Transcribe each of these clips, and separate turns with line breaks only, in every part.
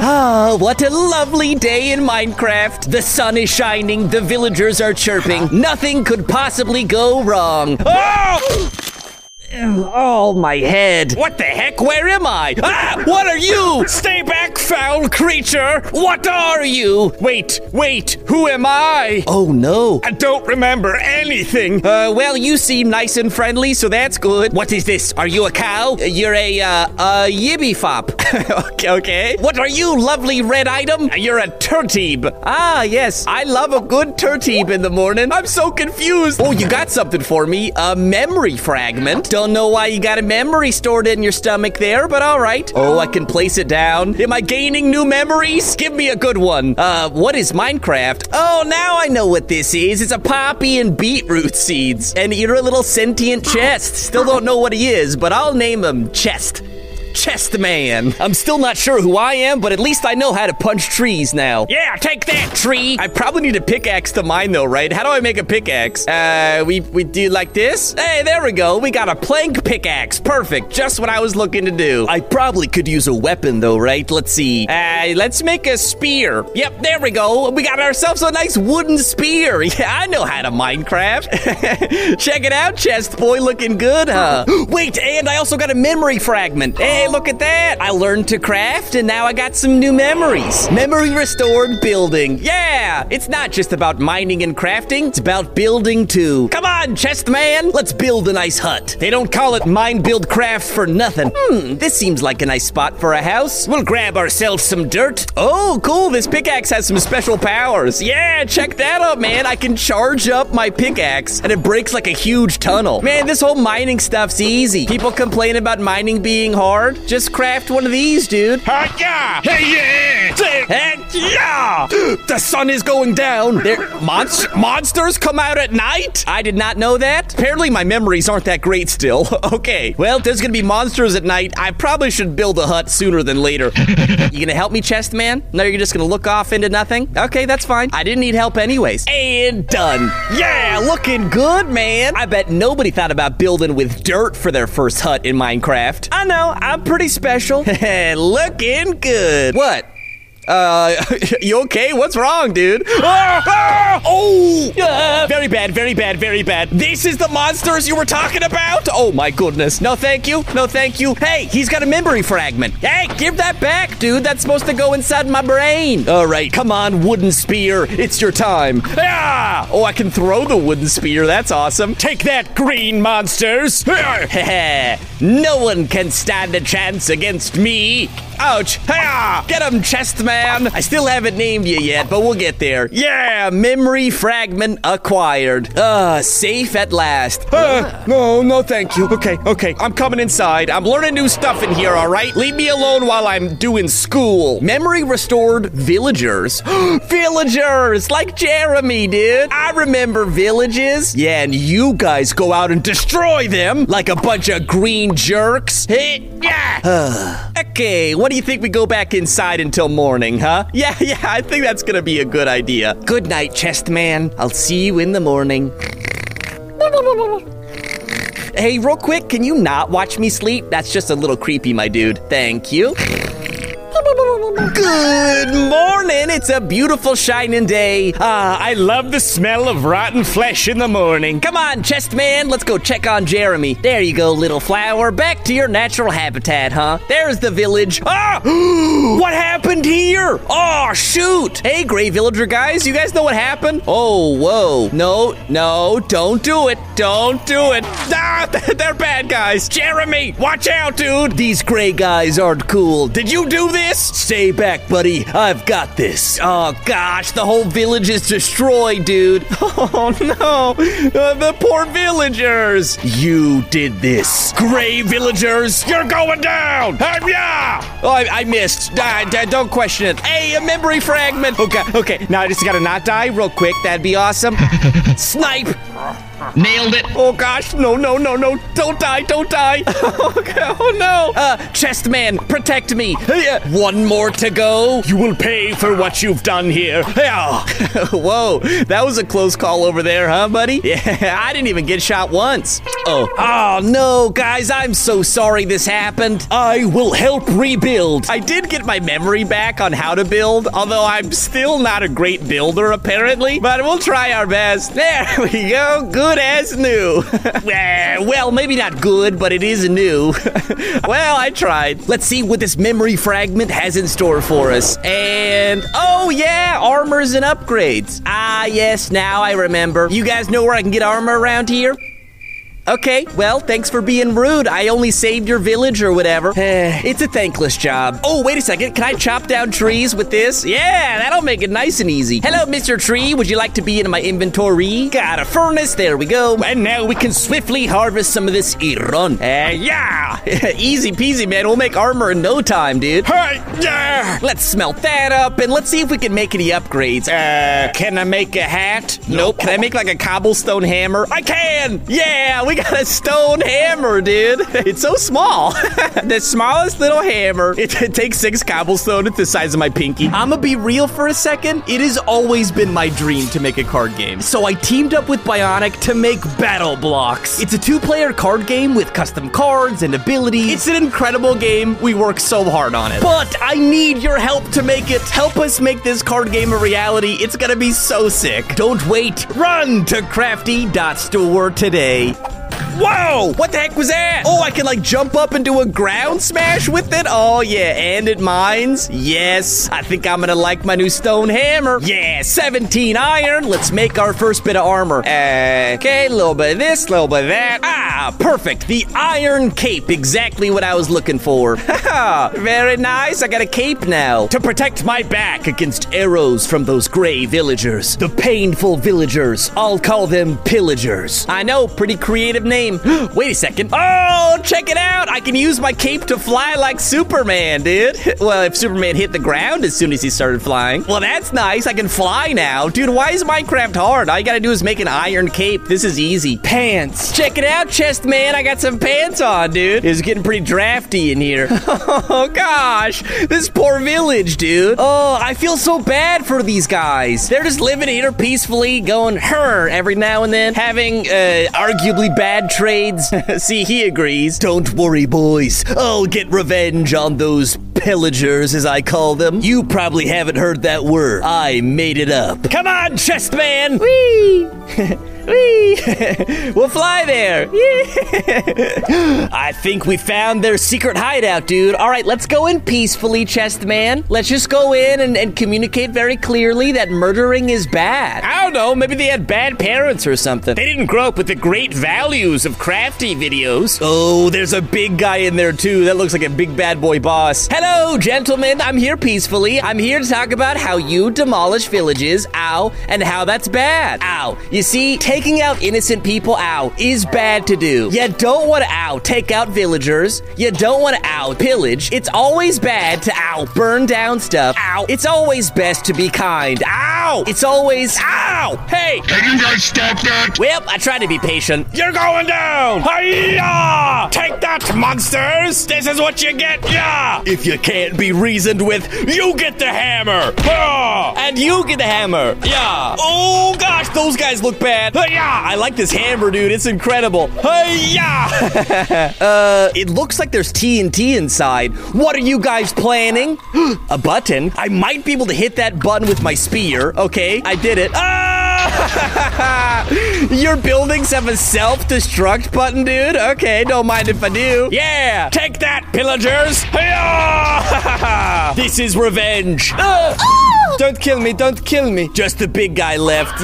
Ah, what a lovely day in Minecraft. The sun is shining, the villagers are chirping. Nothing could possibly go wrong. Oh! Oh, my head. What the heck? Where am I? Ah, what are you? Stay back, foul creature. What are you? Wait, wait, who am I? Oh, no. I don't remember anything. Uh, well, you seem nice and friendly, so that's good. What is this? Are you a cow? You're a, uh, a yibby fop. okay, okay. What are you, lovely red item? You're a turteeb. Ah, yes. I love a good turteeb in the morning. I'm so confused. Oh, you got something for me. A memory fragment. Don't know why you got a memory stored in your stomach there, but all right. Oh, I can place it down. Am I gaining new memories? Give me a good one. Uh, what is Minecraft? Oh, now I know what this is. It's a poppy and beetroot seeds. And you're a little sentient chest. Still don't know what he is, but I'll name him Chest. Chest Man. I'm still not sure who I am, but at least I know how to punch trees now. Yeah, take that, tree. I probably need a pickaxe to mine, though, right? How do I make a pickaxe? Uh, we, we do like this? Hey, there we go. We got a plank pickaxe. Perfect. Just what I was looking to do. I probably could use a weapon, though, right? Let's see. Uh, let's make a spear. Yep, there we go. We got ourselves a nice wooden spear. Yeah, I know how to Minecraft. Check it out, chest boy. Looking good, huh? Wait, and I also got a memory fragment. Hey, look at that. I learned to craft, and now I got some new memories. Memory restored building. Yeah, it's not just about mining and crafting, it's about building too. Come on, chest man. Let's build a nice hut. They don't call it mine build craft for nothing. Hmm, this seems like a nice spot for a house. We'll grab ourselves some dirt. Oh, cool. This pickaxe has some special powers. Yeah, check that out, man. I can charge up my pickaxe and it breaks like a huge tunnel. Man, this whole mining stuff's easy. People complain about mining being hard. Just craft one of these, dude.
Hiya! Hey, yeah!
The sun is going down. There, monst- monsters come out at night? I did not know that. Apparently, my memories aren't that great still. okay, well, there's gonna be monsters at night. I probably should build a hut sooner than later. you gonna help me, chest man? No, you're just gonna look off into nothing? Okay, that's fine. I didn't need help anyways. And done. Yeah, looking good, man. I bet nobody thought about building with dirt for their first hut in Minecraft. I know, I'm pretty special. looking good. What? Uh, you okay? What's wrong, dude? Ah, ah, oh! Ah, very bad, very bad, very bad. This is the monsters you were talking about? Oh my goodness. No, thank you. No, thank you. Hey, he's got a memory fragment. Hey, give that back, dude. That's supposed to go inside my brain. All right, come on, wooden spear. It's your time. Ah! Oh, I can throw the wooden spear. That's awesome. Take that, green monsters. no one can stand a chance against me. Ouch! Hiya! Get him, chest man! I still haven't named you yet, but we'll get there. Yeah, memory fragment acquired. Ah, safe at last. Ah, no, no, thank you. Okay, okay, I'm coming inside. I'm learning new stuff in here, all right? Leave me alone while I'm doing school. Memory restored villagers. villagers! Like Jeremy, dude. I remember villages. Yeah, and you guys go out and destroy them like a bunch of green jerks. Hey, yeah! okay, what do you think we go back inside until morning, huh? Yeah, yeah, I think that's gonna be a good idea. Good night, chest man. I'll see you in the morning. Hey, real quick, can you not watch me sleep? That's just a little creepy, my dude. Thank you. Good morning. It's a beautiful shining day. Ah, I love the smell of rotten flesh in the morning. Come on, chest man, let's go check on Jeremy. There you go, little flower. Back to your natural habitat, huh? There's the village. Ah! what happened here? Oh, shoot. Hey, gray villager guys, you guys know what happened? Oh, whoa. No, no, don't do it. Don't do it. Ah, they're bad guys. Jeremy, watch out, dude. These gray guys aren't cool. Did you do this? Stay back, buddy. I've got this. Oh, gosh, the whole village is destroyed, dude. Oh, no. Uh, the poor villagers. You did this. Gray villagers, you're going down. yeah. Oh, I, I missed. Don't question it. Hey, a memory fragment. Okay, okay. Now I just gotta not die real quick. That'd be awesome. Snipe.
Nailed it.
Oh gosh, no, no, no, no. Don't die, don't die. Oh, oh no. Uh, chest man, protect me. One more to go.
You will pay for what you've done here. Yeah.
Whoa, that was a close call over there, huh, buddy? Yeah, I didn't even get shot once. Oh, oh no, guys, I'm so sorry this happened. I will help rebuild. I did get my memory back on how to build, although I'm still not a great builder, apparently, but we'll try our best. There we go, good as new. Eh, well, maybe not good, but it is new. well, I tried. Let's see what this memory fragment has in store for us. And oh yeah, armors and upgrades. Ah, yes, now I remember. You guys know where I can get armor around here? Okay, well, thanks for being rude. I only saved your village or whatever. it's a thankless job. Oh, wait a second. Can I chop down trees with this? Yeah, that'll make it nice and easy. Hello, Mr. Tree. Would you like to be in my inventory? Got a furnace. There we go. And now we can swiftly harvest some of this iron. Uh, yeah. easy peasy, man. We'll make armor in no time, dude.
Hey, yeah.
Let's smelt that up and let's see if we can make any upgrades. Uh, can I make a hat? Nope. Can I make like a cobblestone hammer? I can! Yeah, we got a stone hammer, dude. It's so small. the smallest little hammer. It, it takes six cobblestone. It's the size of my pinky. I'm gonna be real for a second. It has always been my dream to make a card game. So I teamed up with Bionic to make Battle Blocks. It's a two player card game with custom cards and abilities. It's an incredible game. We work so hard on it. But I need your help to make it. Help us make this card game a reality. It's gonna be so sick. Don't wait. Run to crafty.store today. Whoa! What the heck was that? Oh, I can like jump up and do a ground smash with it? Oh, yeah, and it mines? Yes, I think I'm gonna like my new stone hammer. Yeah, 17 iron. Let's make our first bit of armor. Okay, a little bit of this, a little bit of that. Ah, perfect. The iron cape, exactly what I was looking for. Very nice. I got a cape now to protect my back against arrows from those gray villagers. The painful villagers. I'll call them pillagers. I know, pretty creative name. Wait a second. Oh, check it out. I can use my cape to fly like Superman, dude. Well, if Superman hit the ground as soon as he started flying. Well, that's nice. I can fly now. Dude, why is Minecraft hard? All you gotta do is make an iron cape. This is easy. Pants. Check it out, chest man. I got some pants on, dude. It's getting pretty drafty in here. oh, gosh. This poor village, dude. Oh, I feel so bad for these guys. They're just living here peacefully, going her every now and then, having uh, arguably bad trades. See, he agrees. Don't worry, boys. I'll get revenge on those pillagers, as I call them. You probably haven't heard that word. I made it up. Come on, chest man. Whee! Whee! we'll fly there. Yeah. I think we found their secret hideout, dude. All right, let's go in peacefully, chest man. Let's just go in and, and communicate very clearly that murdering is bad. I don't know. Maybe they had bad parents or something. They didn't grow up with the great values of Craftee videos. Oh, there's a big guy in there too. That looks like a big bad boy boss. Hello, gentlemen. I'm here peacefully. I'm here to talk about how you demolish villages, ow, and how that's bad. Ow. You see, taking out innocent people, ow, is bad to do. You don't want to, ow, take out villagers. You don't want to, ow, pillage. It's always bad to, ow, burn down stuff. Ow. It's always best to be kind. Ow. It's always, ow. Hey.
Can you guys stop that?
Well, I try to be patient.
You're going down! Hiya! Take that, monsters! This is what you get, yeah!
If you can't be reasoned with,
You get the hammer! Ah!
and you get the hammer.
Yeah!
Oh those guys look bad.
Yeah!
I like this hammer, dude. It's incredible.
Hiya!
Uh, it looks like there's TNT inside. What are you guys planning? a button? I might be able to hit that button with my spear. Okay, I did it. Ah! Your buildings have a self-destruct button, dude? Okay, don't mind if I do. Yeah!
Take that, pillagers! Hiya!
This is revenge. Don't kill me, don't kill me. Just the big guy left.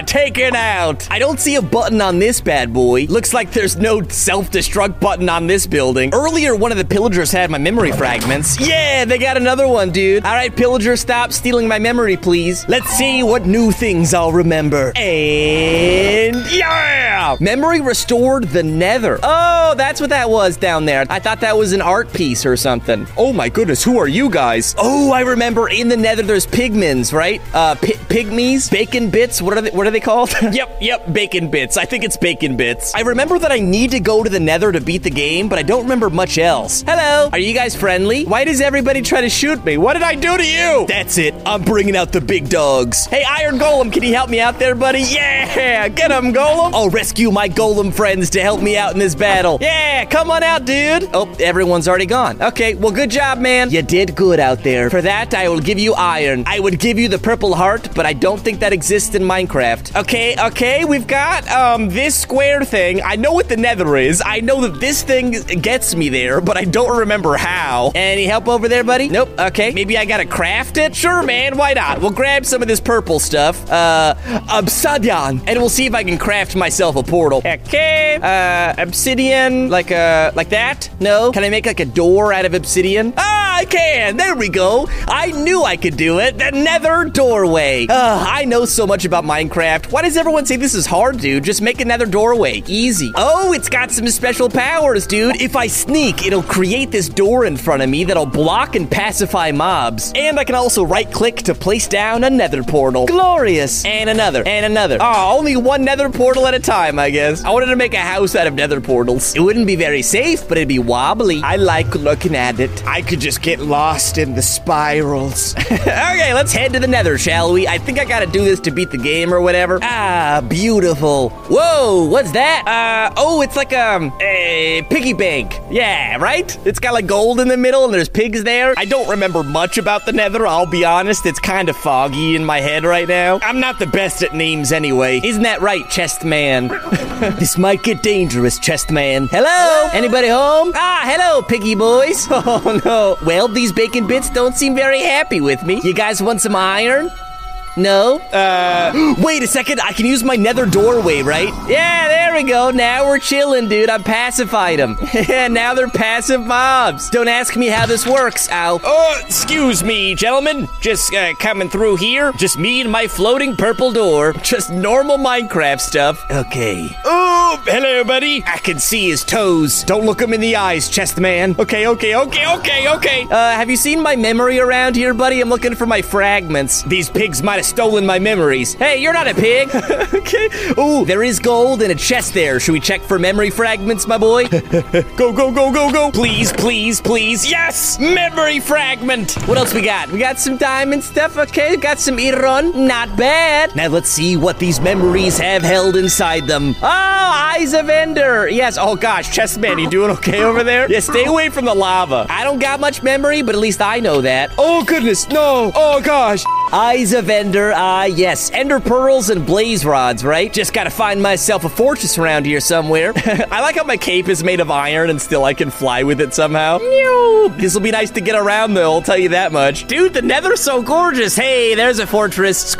Yeah, take it out. I don't see a button on this bad boy. Looks like there's no self destruct button on this building. Earlier, one of the pillagers had my memory fragments. Yeah, they got another one, dude. All right, pillager, stop stealing my memory, please. Let's see what new things I'll remember. And yeah! Memory restored the nether. Oh, that's what that was down there. I thought that was an art piece or something. Oh my goodness, who are you guys? Oh, I remember in the nether there's pigmins, right? Uh, pi- pygmies, bacon bits. What are they? What are are they called?
Yep, yep, bacon bits. I think it's bacon bits.
I remember that I need to go to the nether to beat the game, but I don't remember much else. Hello, are you guys friendly? Why does everybody try to shoot me? What did I do to you?
That's it. I'm bringing out the big dogs.
Hey, Iron Golem, can you help me out there, buddy? Yeah, get him, Golem. I'll rescue my Golem friends to help me out in this battle. Yeah, come on out, dude. Oh, everyone's already gone. Okay, well, good job, man. You did good out there. For that, I will give you iron. I would give you the purple heart, but I don't think that exists in Minecraft. Okay, okay, we've got um this square thing. I know what the nether is. I know that this thing gets me there, but I don't remember how. Any help over there, buddy? Nope. Okay, maybe I gotta craft it? Sure, man, why not? We'll grab some of this purple stuff. Uh, obsidian. And we'll see if I can craft myself a portal. Okay, uh, obsidian, like, uh, like that? No? Can I make like a door out of obsidian? Ah, I can! There we go! I knew I could do it! The nether doorway! Ugh, I know so much about Minecraft. Why does everyone say this is hard, dude? Just make another doorway. Easy. Oh, it's got some special powers, dude. If I sneak, it'll create this door in front of me that'll block and pacify mobs. And I can also right click to place down a nether portal. Glorious! And another, and another. Oh, only one nether portal at a time, I guess. I wanted to make a house out of nether portals. It wouldn't be very safe, but it'd be wobbly. I like looking at it.
I could just get lost in the spirals.
okay, let's head to the nether, shall we? I think I gotta do this to beat the game or whatever. Ah, beautiful. Whoa, what's that? Uh, oh, it's like um, a piggy bank. Yeah, right? It's got like gold in the middle and there's pigs there. I don't remember much about the nether, I'll be honest. It's kind of foggy in my head right now.
I'm not the best at names anyway.
Isn't that right, chest man? this might get dangerous, chest man. Hello? Anybody home? Ah, hello, piggy boys. Oh no. Well, these bacon bits don't seem very happy with me. You guys want some iron? No? Uh, wait a second. I can use my nether doorway, right? Yeah, there we go. Now we're chilling, dude. I pacified them. now they're passive mobs. Don't ask me how this works. Ow.
Oh, excuse me, gentlemen. Just uh, coming through here. Just me and my floating purple door.
Just normal Minecraft stuff. Okay.
Oh, hello, buddy. I can see his toes. Don't look him in the eyes, chest man. Okay, okay, okay, okay, okay.
Uh, have you seen my memory around here, buddy? I'm looking for my fragments.
These pigs might have stolen my memories.
Hey, you're not a pig. okay. Ooh, there is gold in a chest there. Should we check for memory fragments, my boy?
go, go, go, go, go. Please, please, please. Yes! Memory fragment.
What else we got? We got some diamond stuff, okay? Got some iron. Not bad. Now let's see what these memories have held inside them. Oh, Eyes of Ender. Yes. Oh, gosh. Chestman, you doing okay over there? Yeah, stay away from the lava. I don't got much memory, but at least I know that.
Oh, goodness. No. Oh, gosh.
Eyes of Ender, ah, yes. Ender pearls and blaze rods, right? Just gotta find myself a fortress around here somewhere. I like how my cape is made of iron and still I can fly with it somehow. This will be nice to get around, though, I'll tell you that much. Dude, the nether's so gorgeous. Hey, there's a fortress.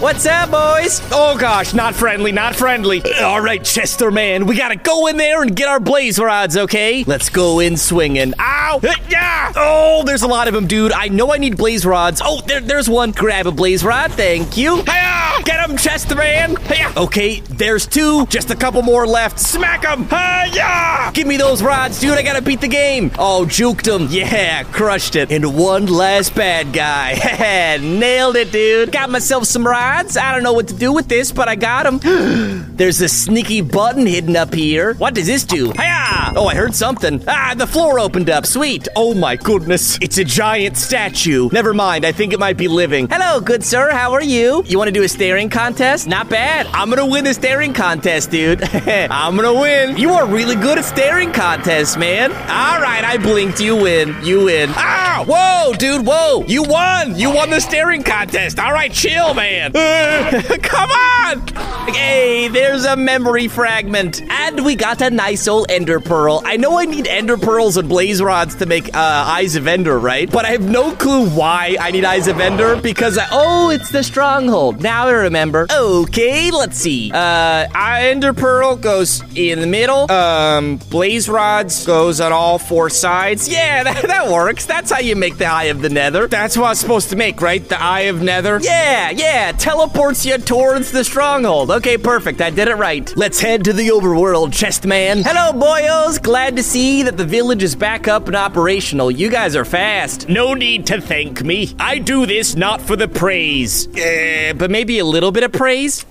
What's up, boys?
Oh, gosh. Not friendly, not friendly.
All right, Chester man, we gotta go in there and get our blaze rods, okay? Let's go in swinging. Ow! Yeah! Oh, there's a lot of them, dude. I know I need blaze rods. Oh, there, there's one. Grab a blaze rod, thank you. Hiya! Get him, Chester man. Hiya! Okay, there's two. Just a couple more left. Smack him! Hiya! Give me those rods, dude. I gotta beat the game. Oh, juked him. Yeah, crushed it. And one last bad guy. Nailed it, dude. Got myself some rods. I don't know what to do with this, but I got them. There's a sneaky button hidden up here. What does this do? Hiya! Oh, I heard something. Ah, the floor opened up. Sweet. Oh my goodness. It's a giant statue. Never mind. I think it might be living. Hello, good sir. How are you? You want to do a staring contest? Not bad. I'm gonna win the staring contest, dude. I'm gonna win. You are really good at staring contests, man. All right, I blinked. You win. You win. Ah! Whoa, dude. Whoa. You won. You won the staring contest. All right, chill, man. Come on. Hey, there's a memory fragment. And we got a nice old ender pearl. I know I need ender pearls and blaze rods to make uh, eyes of ender, right? But I have no clue why I need eyes of ender because I, oh, it's the stronghold. Now I remember. Okay, let's see. Uh, ender pearl goes in the middle. Um, blaze rods goes on all four sides. Yeah, that, that works. That's how you make the eye of the nether.
That's what it's supposed to make, right? The eye of nether?
Yeah, yeah, teleports you towards the stronghold. Okay, perfect. I did it right. Let's head to the overworld, chest man. Hello, boyos. Glad to see that the village is back up and operational. You guys are fast.
No need to thank me. I do this not for the praise.
Uh, but maybe a little bit of praise?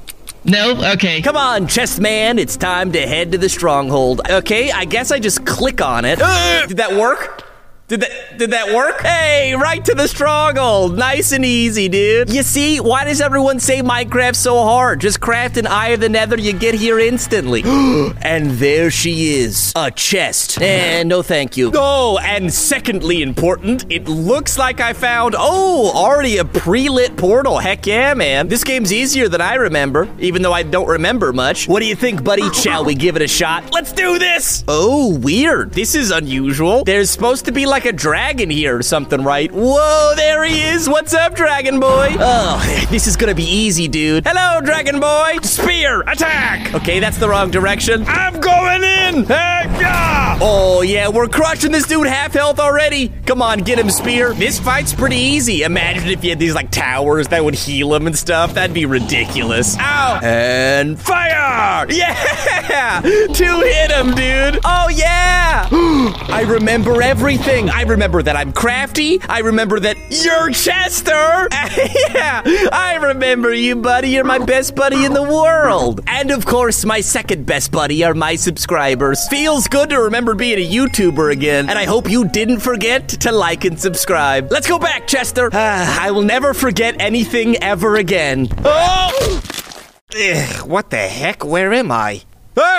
No? Okay.
Come on, chest man, it's time to head to the stronghold. Okay, I guess I just click on it. Uh, did that work? Did that did that work? Hey, right to the stronghold. Nice and easy, dude. You see, why does everyone say Minecraft so hard? Just craft an Eye of the Nether, you get here instantly. and there she is. A chest. And no thank you. Oh, and secondly important, it looks like I found oh, already a pre-lit portal. Heck yeah, man. This game's easier than I remember, even though I don't remember much. What do you think, buddy? Shall we give it a shot? Let's do this! Oh, weird. This is unusual. There's supposed to be like a dragon here or something, right? Whoa, there he is. What's up, dragon boy? Oh, this is gonna be easy, dude. Hello, dragon boy.
Spear, attack!
Okay, that's the wrong direction.
I'm going in! Hey, yeah!
Oh, yeah, we're crushing this dude half health already. Come on, get him, Spear. This fight's pretty easy. Imagine if you had these, like, towers that would heal him and stuff. That'd be ridiculous. Ow! And fire! Yeah! Two hit him, dude. Oh, yeah! I remember everything. I remember that I'm Craftee. I remember that you're Chester. yeah, I remember you, buddy. You're my best buddy in the world. And of course, my second best buddy are my subscribers. Feels good to remember being a YouTuber again. And I hope you didn't forget to like and subscribe. Let's go back, Chester. Ah, I will never forget anything ever again. Oh! Ugh, what the heck? Where am I?